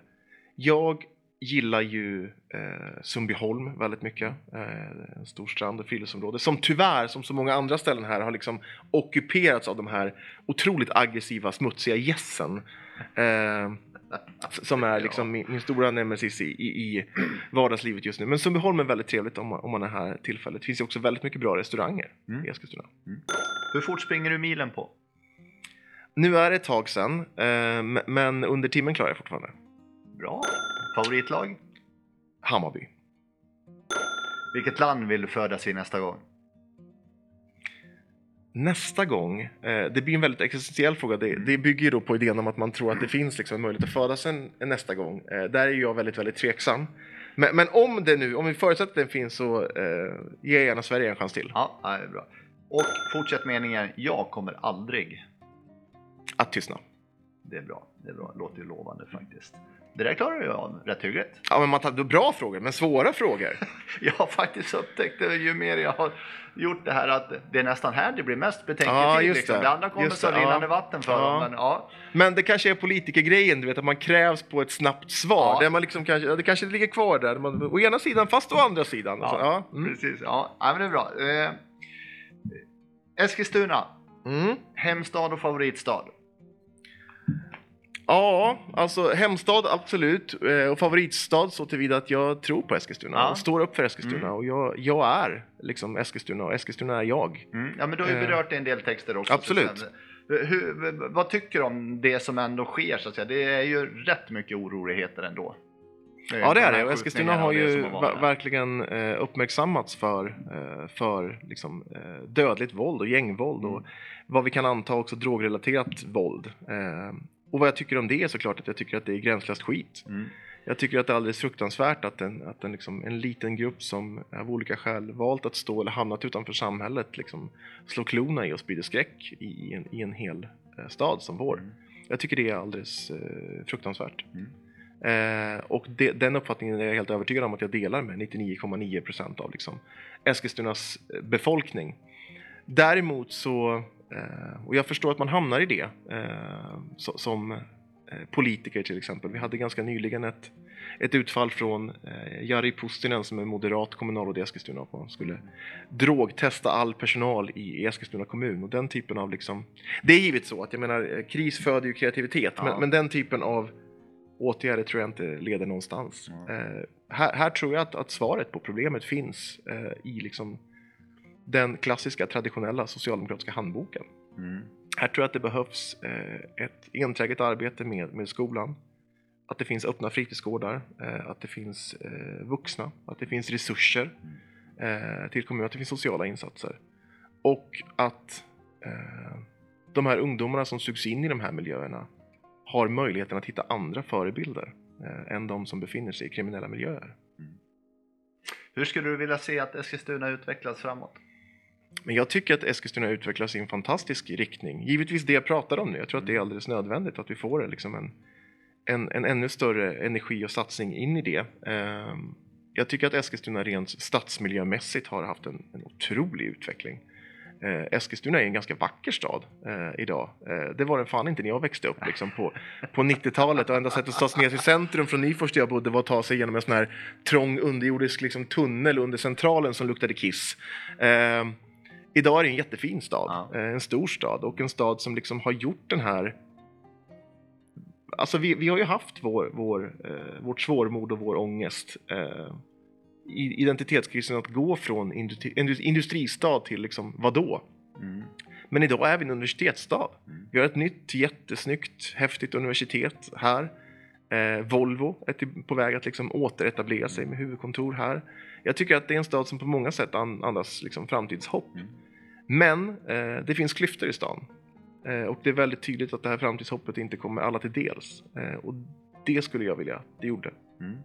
Jag gillar ju eh, Sundbyholm väldigt mycket. Eh, en stor strand och friluftsområde som tyvärr, som så många andra ställen här, har liksom ockuperats av de här otroligt aggressiva, smutsiga gässen. Eh, som är liksom min, min stora nemesis i, i, i vardagslivet just nu. Men Sundbyholm är väldigt trevligt om man, om man är här tillfället. Det finns ju också väldigt mycket bra restauranger Mm. i Eskilstuna. Hur fort springer du milen på? Nu är det ett tag sedan, eh, men under timmen klarar jag fortfarande. Bra. Favoritlag? Hammarby. Vilket land vill du födas i nästa gång? Nästa gång, eh, det blir en väldigt existentiell fråga, det, det bygger ju då på idén om att man tror att det finns liksom en möjlighet att födas en, en nästa gång. Eh, där är jag väldigt, väldigt tveksam. Men, men om det nu, om vi förutsätter att den finns så eh, ger jag gärna Sverige en chans till. Ja, det är bra. Och fortsätt meningen, jag kommer aldrig. Att tystna. Det är bra, det är bra. Låter ju lovande faktiskt. Det där klarar du av rätt hyggligt. Ja, men man tar bra frågor, men svåra frågor. Jag har faktiskt upptäckt det ju mer jag har gjort det här att det är nästan här det blir mest betänketid. Ja, just liksom. det. det andra kommer Just så det, rinnande ja. vatten för Ja. dem. Men, ja. Men det kanske är politikergrejen, du vet att man krävs på ett snabbt svar. Ja. Man liksom kanske, det kanske ligger kvar där, man, å ena sidan fast å andra sidan. Ja, Alltså, ja. Mm. Precis, ja. ja men det är bra. Eh, Eskilstuna, Mm. hemstad och favoritstad. Ja, alltså hemstad absolut. Eh, Och favoritstad så tillvida att jag tror på Eskilstuna Ja. och står upp för Eskilstuna. Mm. Och jag, jag är liksom Eskilstuna och Eskilstuna är jag. Mm. Ja, men du har ju Eh, berört det i en del texter också. absolut. Hur, vad tycker du om det som ändå sker? Så att säga? Det är ju rätt mycket oroligheter ändå. Ja det är det och Eskilstuna har och ju varit. verkligen eh, uppmärksammats för, eh, för liksom, eh, dödligt våld och gängvåld och Mm. vad vi kan anta också drogrelaterat våld. Och vad jag tycker om det är såklart att jag tycker att det är gränslöst skit. Mm. Jag tycker att det är alldeles fruktansvärt att en, att en, liksom, en liten grupp som av olika skäl valt att stå eller hamnat utanför samhället liksom, slår klorna i och sprider skräck i en, i en hel eh, stad som vår. Mm. Jag tycker det är alldeles eh, fruktansvärt. Mm. Eh, och det, den uppfattningen är jag helt övertygad om att jag delar med 99,9% av liksom, Eskilstunas eh, befolkning. Däremot så, och jag förstår att man hamnar i det eh, som eh, politiker till exempel. Vi hade ganska nyligen ett, ett utfall från eh, Jari Pustinen som är moderat kommunalråd i Eskilstuna man skulle drogtesta all personal i Eskilstuna kommun och den typen av liksom Det är givet så att jag menar eh, kris föder ju kreativitet Ja. men, men den typen av åtgärder tror jag inte leder någonstans. Eh, här, här tror jag att, att svaret på problemet finns eh, i liksom den klassiska traditionella socialdemokratiska handboken. Mm. Här tror jag att det behövs eh, ett enträget arbete med, med skolan. Att det finns öppna fritidsgårdar, eh, att det finns eh, vuxna, att det finns resurser eh, till kommunen, att det finns sociala insatser. Och att eh, de här ungdomarna som sugs in i de här miljöerna har möjligheten att hitta andra förebilder eh, än de som befinner sig i kriminella miljöer. Hur skulle du vilja se att Eskilstuna utvecklas framåt? Men jag tycker att Eskilstuna utvecklas i en fantastisk riktning. Givetvis det jag pratar om nu. Jag tror att det är alldeles nödvändigt att vi får liksom en, en, en ännu större energi och satsning in i det. Ehm, jag tycker att Eskilstuna rent stadsmiljömässigt har haft en, en otrolig utveckling. Eh, Eskilstuna är en ganska vacker stad eh, idag. Eh, det var den fan inte när jag växte upp liksom, på, på 90-talet och enda sättet att ta sig ner till centrum från Nyfors där jag bodde var att ta sig genom en sån här trång underjordisk liksom, tunnel under centralen som luktade kiss. Idag är det en jättefin stad, Ja. eh, en stor stad och en stad som liksom har gjort den här Alltså vi, vi har ju haft vår, vår, eh, vårt svårmod och vår ångest. Eh, i- identitetskrisen att gå från industri, indus- industristad till liksom vadå? Mm. Men idag är vi en universitetsstad. Mm. Vi har ett nytt jättesnyggt, häftigt universitet här. Eh, Volvo är till, på väg att liksom återetablera sig med huvudkontor här. Jag tycker att det är en stad som på många sätt an, andas liksom framtidshopp. Mm. Men eh, det finns klyftor i stan. Eh, och det är väldigt tydligt att det här framtidshoppet inte kommer alla till dels. Och det skulle jag vilja det gjorde. Mm.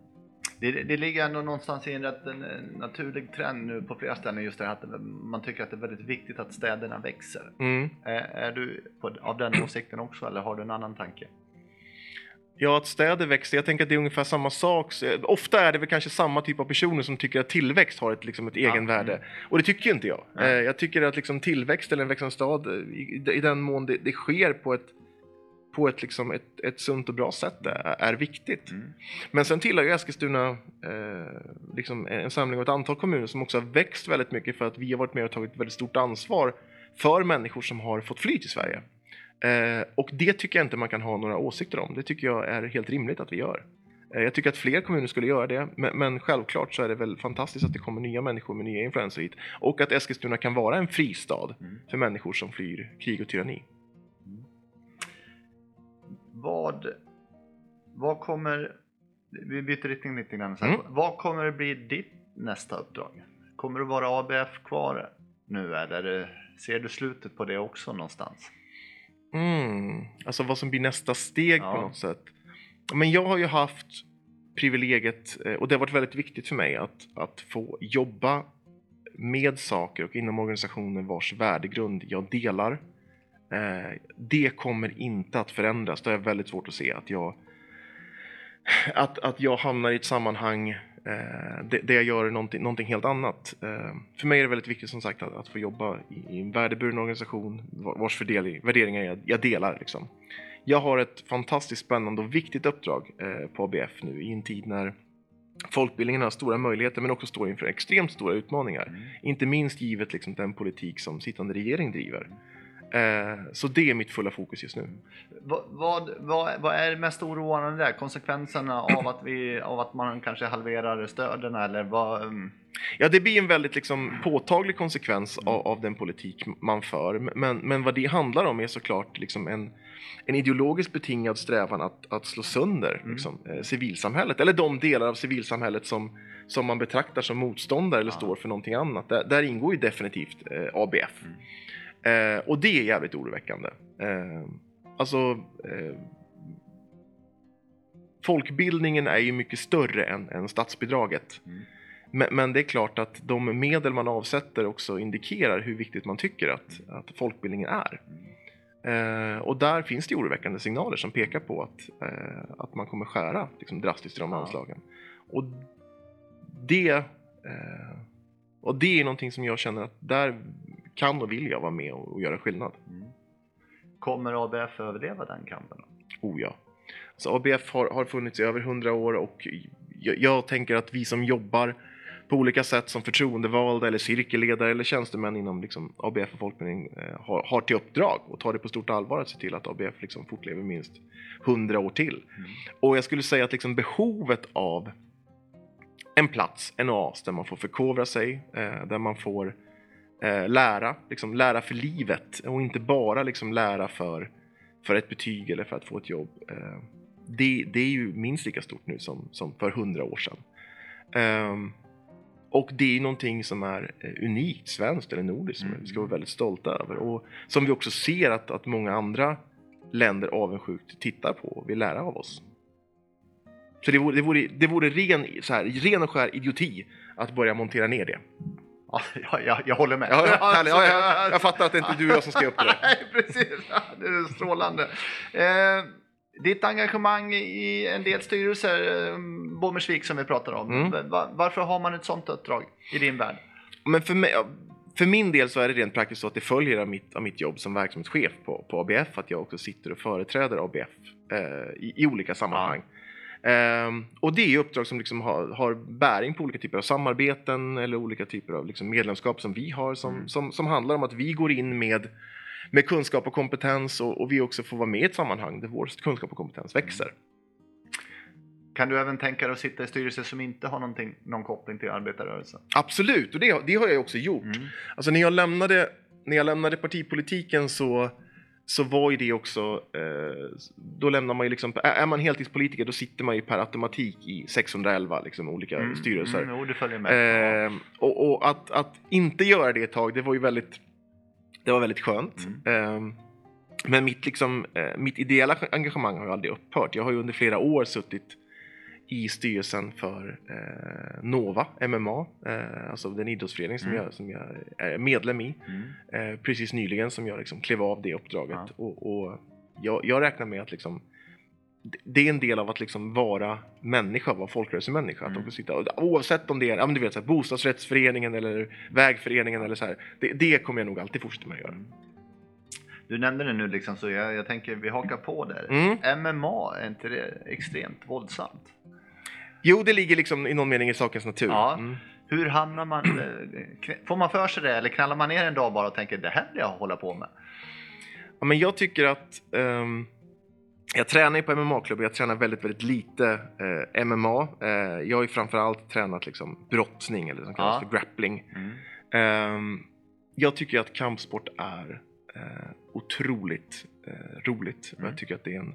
Det, det ligger ändå någonstans i en rätt en naturlig trend nu på flera ställen just det här att man tycker att det är väldigt viktigt att städerna växer. Mm. Är, är du på, av den åsikten också eller har du en annan tanke? Ja, att städer växer, jag tänker att det är ungefär samma sak. Ofta är det väl kanske samma typ av personer som tycker att tillväxt har ett, liksom ett egenvärde. mm. Och det tycker inte jag. Eh, Jag tycker att liksom tillväxt eller en växande stad, i, i den mån det, det sker på ett på ett, liksom ett, ett sunt och bra sätt är, är viktigt. Mm. Men sen tillhör ju Eskilstuna eh, liksom en samling av ett antal kommuner som också har växt väldigt mycket för att vi har varit med och tagit väldigt stort ansvar för människor som har fått fly till Sverige. Eh, och det tycker jag inte man kan ha några åsikter om. Det tycker jag är helt rimligt att vi gör. Eh, jag tycker att fler kommuner skulle göra det, men, men självklart så är det väl fantastiskt att det kommer nya människor med nya influenser hit. Och att Eskilstuna kan vara en fristad Mm. för människor som flyr krig och tyranni. Vad, vad kommer, vi byter riktning lite grann. Så. Mm. Vad kommer det bli ditt nästa uppdrag? Kommer du vara ABF kvar nu eller ser du slutet på det också någonstans? Mm, alltså vad som blir nästa steg Ja. på något sätt. Men jag har ju haft privilegiet, eh, och det har varit väldigt viktigt för mig, att, att få jobba med saker och inom organisationer vars värdegrund jag delar. Eh, det kommer inte att förändras. Det är väldigt svårt att se att jag, att, att jag hamnar i ett sammanhang eh, där där jag gör någonting, någonting helt annat. Eh, för mig är det väldigt viktigt som sagt att, att få jobba i, i en värdeburen organisation va- vars fördel- värderingar jag, jag delar. Liksom. Jag har ett fantastiskt spännande och viktigt uppdrag eh, på ABF nu i en tid när folkbildningen har stora möjligheter men också står inför extremt stora utmaningar. Mm. Inte minst givet liksom, den politik som sittande regering driver. Eh, så det är mitt fulla fokus just nu. Vad, vad, vad, vad är det mest oroande där? Konsekvenserna av att, vi, av att man kanske halverar stöden eller vad? mm, Ja, det blir en väldigt liksom, påtaglig konsekvens av, av den politik man för. Men, men vad det handlar om är såklart liksom en, en ideologiskt betingad strävan att, att slå sönder Mm. liksom, eh, civilsamhället. Eller de delar av civilsamhället som, som man betraktar som motståndare eller Ja. står för någonting annat. Där, där ingår ju definitivt eh, ABF. Mm. Eh, och det är jävligt oroväckande. Eh, alltså, eh, folkbildningen är ju mycket större än, än statsbidraget. Mm. Men, men det är klart att de medel man avsätter också indikerar hur viktigt man tycker att, att folkbildningen är. Eh, och där finns det oroväckande signaler som pekar på att, eh, att man kommer skära liksom, drastiskt i de Ja. anslagen. Och det, eh, och det är någonting som jag känner att där kan och vill jag vara med och, göra skillnad. Mm. Kommer ABF överleva den kampen? Oh ja. Så ABF har, har funnits i över 100 år och jag, jag tänker att vi som jobbar på olika sätt som förtroendevalda eller cirkelledare eller tjänstemän inom liksom ABF och folkbildning eh, har, har till uppdrag och tar det på stort allvar att se till att ABF liksom fortlever minst 100 år till. Mm. Och jag skulle säga att liksom behovet av en plats, en oas där man får förkovra sig, eh, där man får eh, lära, liksom lära för livet och inte bara liksom lära för, för ett betyg eller för att få ett jobb. Eh, det, det är ju minst lika stort nu som, som för hundra år sedan. Ehm, och det är någonting som är eh, unikt svenskt eller nordiskt som Mm. vi ska vara väldigt stolta över och som vi också ser att, att många andra länder avundsjukt tittar på och vill lära av oss. Så det vore, det vore, det vore ren, så här, ren och skär idioti att börja montera ner det. Ja, jag, jag, håller med. Ja, ja, ja, jag, jag fattar att det inte är du och jag som ska upp det. Nej, precis. Ja, Det är strålande. Eh, ditt engagemang i en del styrelser, eh, Bommersvik som vi pratar om. Mm. Va- varför har man ett sånt uppdrag i din värld? Men för, mig, för min del så är det rent praktiskt så att det följer av mitt, av mitt jobb som verksamhetschef på, på ABF att jag också sitter och företräder ABF eh, i, i olika sammanhang. Ehm, och det är uppdrag som liksom har, har bäring på olika typer av samarbeten eller olika typer av liksom medlemskap som vi har som, Mm. som, som handlar om att vi går in med, med kunskap och kompetens och, och vi också får vara med i ett sammanhang där vår kunskap och kompetens växer. Kan du även tänka dig att sitta i styrelser som inte har någon koppling till arbetarrörelsen? Absolut, och det, det har jag också gjort. Mm. Alltså när jag lämnade, när jag lämnade partipolitiken så, så var ju det också, eh, då lämnar man ju liksom, är man heltidspolitiker då sitter man ju per automatik i 611 liksom, olika Mm, styrelser. Mm, med. Eh, och och att, att inte göra det ett tag, det var ju väldigt, det var väldigt skönt. Eh, men mitt, liksom, eh, mitt ideella engagemang har ju aldrig upphört. Jag har ju under flera år suttit i styrelsen för eh, Nova MMA, eh, alltså den idrottsförening som, Mm. jag, som jag är medlem i. Mm. Eh, precis nyligen som jag liksom klev av det uppdraget. Ja. Och, och jag, jag räknar med att liksom, det- är en del av att liksom vara människa, vara folkrörelsemänniska. Att Mm. sitta, oavsett om det är ja, du vet, så här, bostadsrättsföreningen eller vägföreningen eller så här, det, det kommer jag nog alltid fortsätta med att göra. Du nämnde det nu liksom så jag, jag tänker vi hakar på där. Mm. MMA, är inte det extremt våldsamt? Jo, det ligger liksom i någon mening i sakens natur. Ja. Mm. Hur hamnar man, eh, får man för sig det eller knallar man ner en dag bara och tänker det här vill jag hålla på med? Ja, men jag tycker att ehm, jag tränar ju på MMA-klubb och jag tränar väldigt, väldigt lite eh, MMA. Eh, jag har ju framförallt tränat liksom brottning eller som kallas Ja. för grappling. Ehm, jag tycker att kampsport är eh, otroligt eh, roligt och Mm. jag tycker att det är en,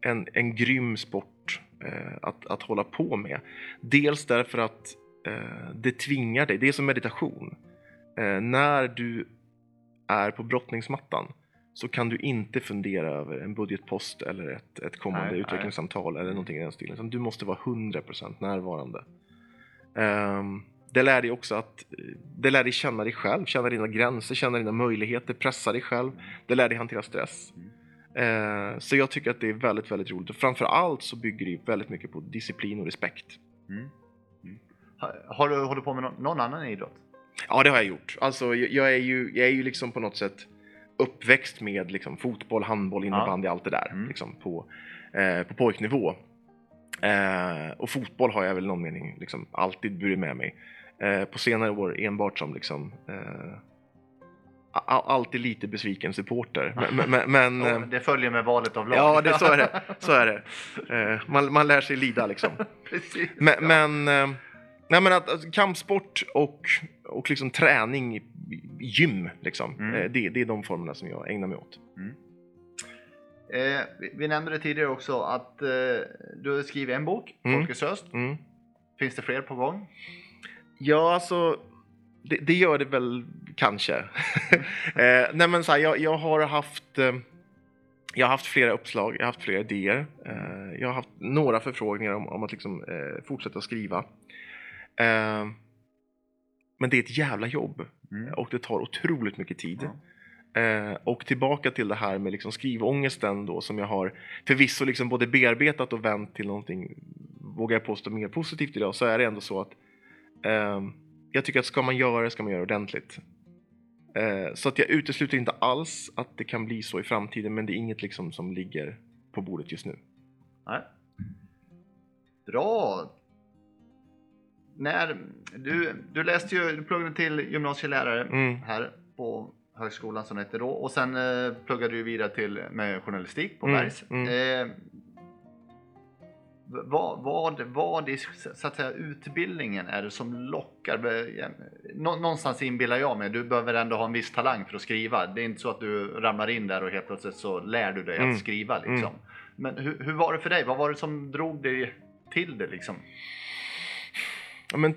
en, en grym sport att, att hålla på med. Dels därför att eh, det tvingar dig, det är som meditation. Eh, när du är på brottningsmattan så kan du inte fundera över en budgetpost eller ett, ett kommande Nej, nej. utvecklingssamtal eller någonting i den stilen. utan Du måste vara 100% närvarande. Ehm, det lär dig också att det lär dig känna dig själv, känna dina gränser, känna dina möjligheter, pressa dig själv. Det lär dig hantera stress. Eh, så jag tycker att det är väldigt, väldigt roligt och framför allt så bygger det väldigt mycket på disciplin och respekt. Mm. Mm. Har, du hållit på med någon, någon annan idrott? Ja, det har jag gjort. Alltså, jag, jag, är, ju, jag är ju liksom på något sätt uppväxt med liksom, fotboll, handboll, innebandy, allt det där Mm. liksom, på, eh, på pojknivå. Eh, och fotboll har jag väl någon mening liksom, alltid burit med mig. Eh, på senare år enbart som liksom, eh, alltid lite besviken supporter. Men, men, men, Ja, eh, det följer med valet av lag. ja, det, så är det. Så är det. Eh, man, man lär sig lida liksom. Precis. Men, ja. men, eh, nej, men att, alltså, kampsport och, och liksom träning gym, liksom, Mm. det, det är de formerna som jag ägnar mig åt. Eh, vi, vi nämnde det tidigare också att eh, du har skrivit en bok, Mm. Folkets röst. Mm. Finns det fler på gång? Ja, alltså, det, det gör det väl kanske. eh, nej, men så här, jag, jag har haft eh, jag har haft flera uppslag, jag har haft flera idéer. Eh, jag har haft några förfrågningar om, om att liksom, eh, fortsätta skriva. Eh, men det är ett jävla jobb Mm. och det tar otroligt mycket tid. Eh, och tillbaka till det här med liksom skrivångesten då som jag har förvisso liksom både bearbetat och vänt till någonting, vågar jag påstå, mer positivt idag så är det ändå så att ehm, jag tycker att ska man göra det ska man göra det ordentligt. Eh, så att jag utesluter inte alls att det kan bli så i framtiden men det är inget liksom som ligger på bordet just nu. Nej. Bra! När, du, du läste ju, du pluggade till gymnasielärare Mm. här på högskolan som det hette då och sen eh, pluggade du vidare till med journalistik på Mm, Bergs. mm. Eh, vad, vad, vad i så att säga, utbildningen är det som lockar? Någonstans inbillar jag mig, du behöver ändå ha en viss talang för att skriva. Det är inte så att du ramlar in där och helt plötsligt så lär du dig Mm. att skriva. Liksom. Mm. Men hur, hur var det för dig? Vad var det som drog dig till det? Liksom? Ja, men,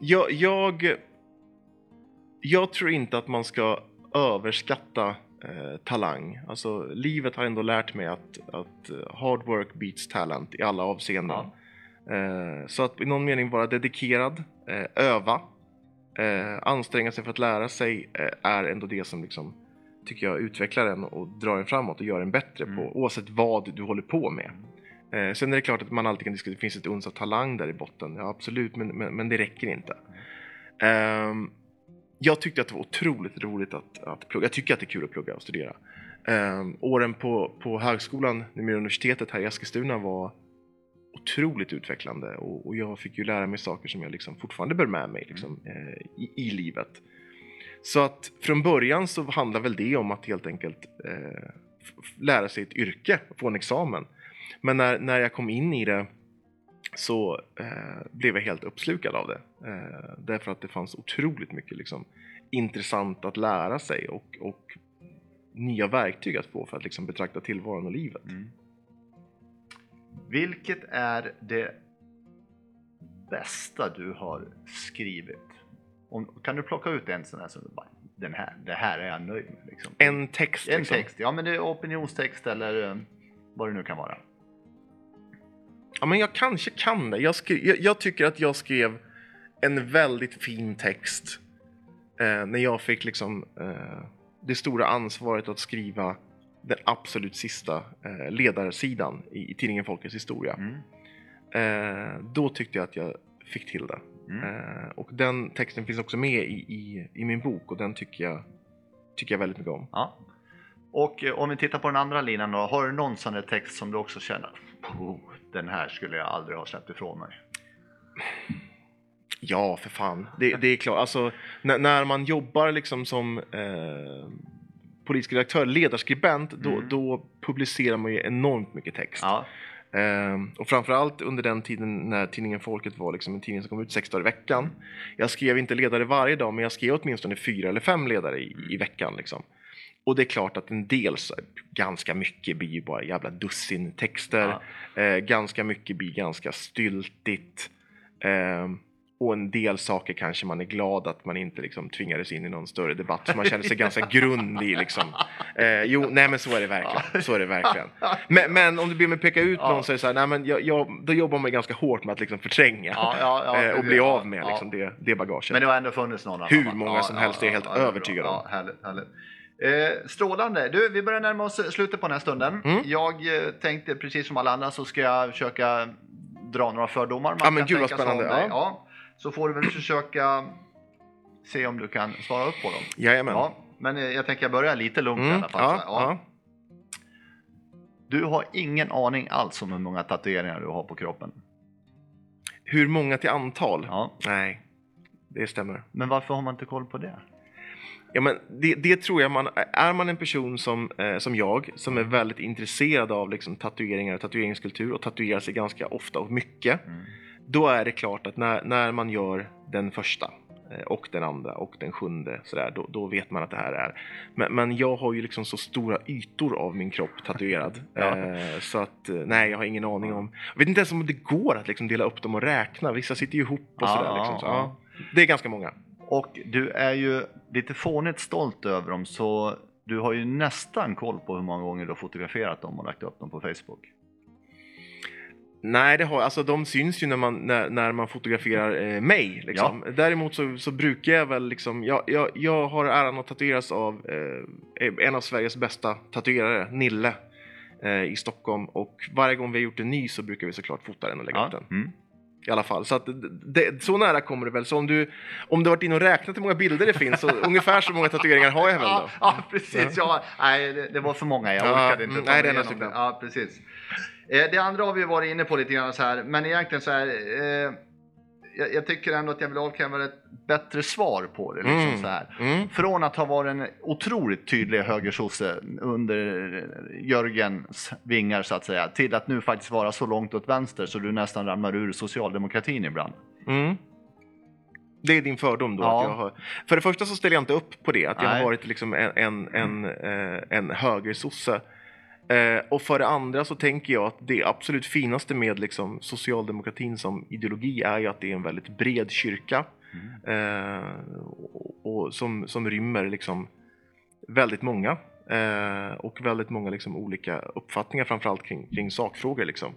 jag, jag, jag tror inte att man ska överskatta eh, talang. Alltså, livet har ändå lärt mig att, att eh, hard work beats talent i alla avseenden. Ja. Eh, så att i någon mening vara dedikerad, eh, öva, eh, anstränga sig för att lära sig eh, är ändå det som liksom, tycker jag utvecklar en och drar en framåt och gör en bättre Mm. på oavsett vad du håller på med. Eh, sen är det klart att man alltid kan diskutera, det finns ett uns av talang där i botten, ja absolut, men, men, men det räcker inte. Ehm, jag tyckte att det var otroligt roligt att, att plugga, jag tycker att det är kul att plugga och studera. Ehm, åren på, på högskolan, numera universitetet här i Eskilstuna var otroligt utvecklande och, och jag fick ju lära mig saker som jag liksom fortfarande bär med mig liksom, eh, i, i livet. Så att från början så handlar väl det om att helt enkelt eh, lära sig ett yrke, få en examen. Men när, när jag kom in i det så eh, blev jag helt uppslukad av det. Eh, därför att det fanns otroligt mycket liksom, intressant att lära sig och, och nya verktyg att få för att liksom, betrakta tillvaron och livet. Mm. Vilket är det bästa du har skrivit? Om, kan du plocka ut en sån här som bara, den här, det här är jag nöjd med? Liksom. En text. en liksom. text, ja men det är opinionstext eller eh, vad det nu kan vara. Ja, men jag kanske kan det. Jag, skri- jag, jag tycker att jag skrev en väldigt fin text eh, när jag fick liksom eh, det stora ansvaret att skriva den absolut sista eh, ledarsidan i, i tidningen Folkets historia. Mm. Eh, då tyckte jag att jag fick till det. Mm. Eh, och den texten finns också med i, i, i min bok och den tycker jag, tycker jag väldigt mycket om. Ja. Och eh, om vi tittar på den andra linan då, har du någon sån där text som du också känner, "Puh, den här skulle jag aldrig ha släppt ifrån mig? Ja, för fan. Det, det är klart. Alltså, när, när man jobbar liksom som eh, politisk redaktör, ledarskribent, då, Mm. då publicerar man ju enormt mycket text. Ja. Eh, och framförallt under den tiden när tidningen Folket var liksom en tidning som kom ut sex dagar i veckan. Jag skrev inte ledare varje dag, men jag skrev åtminstone fyra eller fem ledare i, i veckan. Liksom. Och det är klart att en del, ganska mycket blir ju bara jävla dussin texter. Ja. Eh, ganska mycket blir ganska styltigt. Eh, och en del saker kanske man är glad att man inte liksom tvingades in i någon större debatt. Så man känner sig ganska grund i liksom. Eh, jo, nej men så är det verkligen. Så är det verkligen. Men, men om du ber mig peka ut någon så är det så här, nej men jag, jag, då jobbar man ganska hårt med att liksom förtränga. Ja, ja, ja, eh, och bli av med liksom det, det bagaget. Men det har ändå funnits någon Hur många som helst, det är jag helt övertygad om. Härligt, härligt. Eh, strålande! Du, vi börjar närma oss slutet på den här stunden. Mm. Jag eh, tänkte, precis som alla andra, så ska jag försöka dra några fördomar man Ja, men gud, vad spännande. Ja. Ja. Så får du väl försöka se om du kan svara upp på dem. Jajamän. Ja, men eh, jag tänker jag börjar lite lugnt i Mm, alla fall. ja, ja. Du har ingen aning alls om hur många tatueringar du har på kroppen. Hur många till antal? Ja. Nej, det stämmer. Men varför har man inte koll på det? Ja, men det, det tror jag man, är man en person som, eh, som jag, som är väldigt intresserad av liksom, tatueringar och tatueringskultur och tatuerar sig ganska ofta och mycket, Mm. då är det klart att när, när man gör den första eh, och den andra och den sjunde, sådär, då, då vet man att det här är. Men, men jag har ju liksom så stora ytor av min kropp tatuerad. Ja. eh, så att eh, nej, jag har ingen aning om. Jag vet inte ens om det går att liksom dela upp dem och räkna. Vissa sitter ju ihop och sådär. Liksom. Så, ja. Det är ganska många. Och du är ju lite fånigt stolt över dem så du har ju nästan koll på hur många gånger du har fotograferat dem och lagt upp dem på Facebook. Nej, det har, alltså, de syns ju när man, när, när man fotograferar eh, mig. Liksom. Däremot så, så brukar jag väl liksom, jag, jag, jag har äran att tatueras av eh, en av Sveriges bästa tatuerare, Nille, eh, i Stockholm. Och varje gång vi har gjort en ny så brukar vi såklart fota den och lägga upp den. Mm. I alla fall. Så, att, det, så nära kommer det väl. Så om du, om du varit inne och räknat hur många bilder det finns, så ungefär så många tatueringar har jag väl Ja, då. ja, precis. Ja. Nej, det, det var för många. Jag Ja, orkade inte mm, nej, det är några stycken. Ja, precis. Eh, det andra har vi varit inne på lite grann så här, men egentligen så här. Eh, jag, jag tycker ändå att jag vill avkräva ett bättre svar på det. Liksom Mm. så här. Mm. Från att ha varit en otroligt tydlig högersosse under Jörgens vingar så att säga, till att nu faktiskt vara så långt åt vänster så du nästan ramlar ur socialdemokratin ibland. Mm. Det är din fördom då? Ja. Att jag har... För det första så ställer jag inte upp på det, att jag Nej. har varit liksom en, en, en, eh, en högersosse. Eh, och för det andra så tänker jag att det absolut finaste med liksom socialdemokratin som ideologi är ju att det är en väldigt bred kyrka. Mm. Eh, och, och som, som rymmer liksom väldigt många eh, och väldigt många liksom olika uppfattningar framförallt kring, kring sakfrågor. Liksom.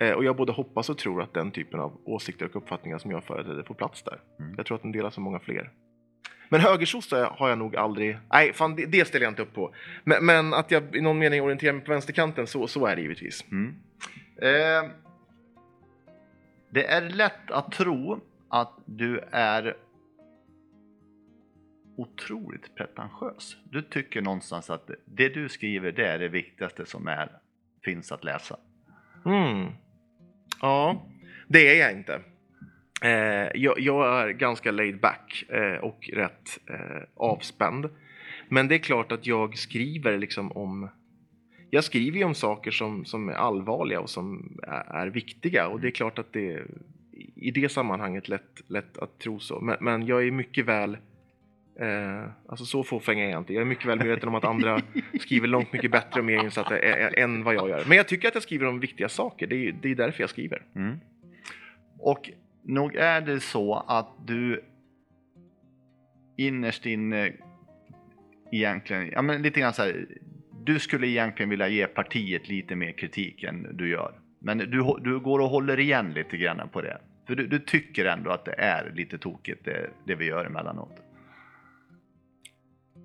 Eh, och jag både hoppas och tror att den typen av åsikter och uppfattningar som jag företräder får plats där. Mm. Jag tror att den delas av många fler. Men högersossar har jag nog aldrig, nej fan det, det ställer jag inte upp på. Men, men att jag i någon mening orienterar mig på vänsterkanten, så, så är det givetvis. Mm. Eh, det är lätt att tro att du är otroligt pretentiös. Du tycker någonstans att det du skriver det är det viktigaste som är, finns att läsa. Mm. Ja, det är jag inte. Eh, jag, jag är ganska laid back eh, och rätt eh, avspänd. Men det är klart att jag skriver liksom om jag skriver ju om saker som, som är allvarliga och som är, är viktiga och det är klart att det är i det sammanhanget lätt, lätt att tro så. Men, men jag är mycket väl Eh, alltså så fåfäng är jag inte. Jag är mycket väl medveten om att andra skriver långt mycket bättre och mer insatta än vad jag gör. Men jag tycker att jag skriver om viktiga saker. Det är, det är därför jag skriver. Mm. Och nog är det så att du innerst inne egentligen, ja men lite grann så här, du skulle egentligen vilja ge partiet lite mer kritik än du gör. Men du, du går och håller igen lite grann på det. För du, du tycker ändå att det är lite tokigt det, det vi gör emellanåt.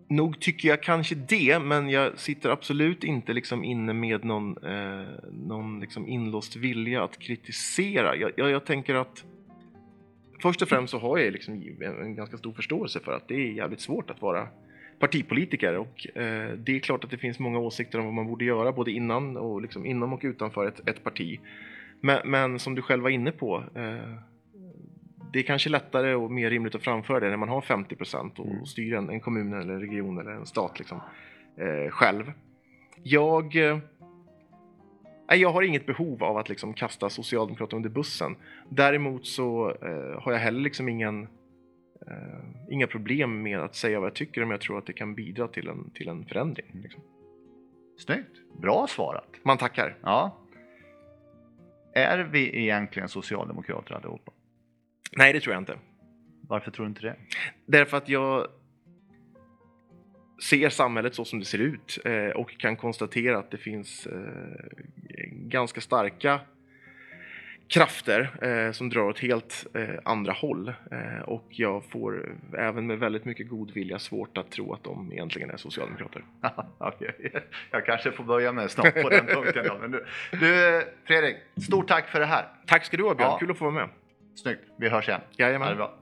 Nog tycker jag kanske det, men jag sitter absolut inte liksom inne med någon, eh, någon liksom inlåst vilja att kritisera. Jag, jag, jag tänker att först och främst så har jag liksom en, ganska stor förståelse för att det är jävligt svårt att vara partipolitiker och eh, det är klart att det finns många åsikter om vad man borde göra både innan och liksom inom och utanför ett, ett parti. Men, men som du själv var inne på, eh, det är kanske lättare och mer rimligt att framföra det när man har 50 procent och Mm. styr en, en kommun eller en region eller en stat liksom, eh, själv. Jag, eh, nej, jag har inget behov av att liksom kasta Socialdemokraterna under bussen. Däremot så eh, har jag heller liksom ingen, eh, inga problem med att säga vad jag tycker om jag tror att det kan bidra till en, till en förändring. Liksom. Snyggt! Bra svarat! Man tackar. Ja. Är vi egentligen socialdemokrater allihopa? Nej, det tror jag inte. Varför tror du inte det? Därför att jag ser samhället så som det ser ut eh, och kan konstatera att det finns eh, ganska starka krafter eh, som drar åt helt eh, andra håll. Eh, och jag får även med väldigt mycket god vilja svårt att tro att de egentligen är socialdemokrater. Jag kanske får börja med snart på den punkten då. Men du, du, Fredrik, stort tack för det här. Tack ska du ha Björn, Ja. kul att få vara med. Snyggt, vi hörs igen. Jajamän. Ha det bra.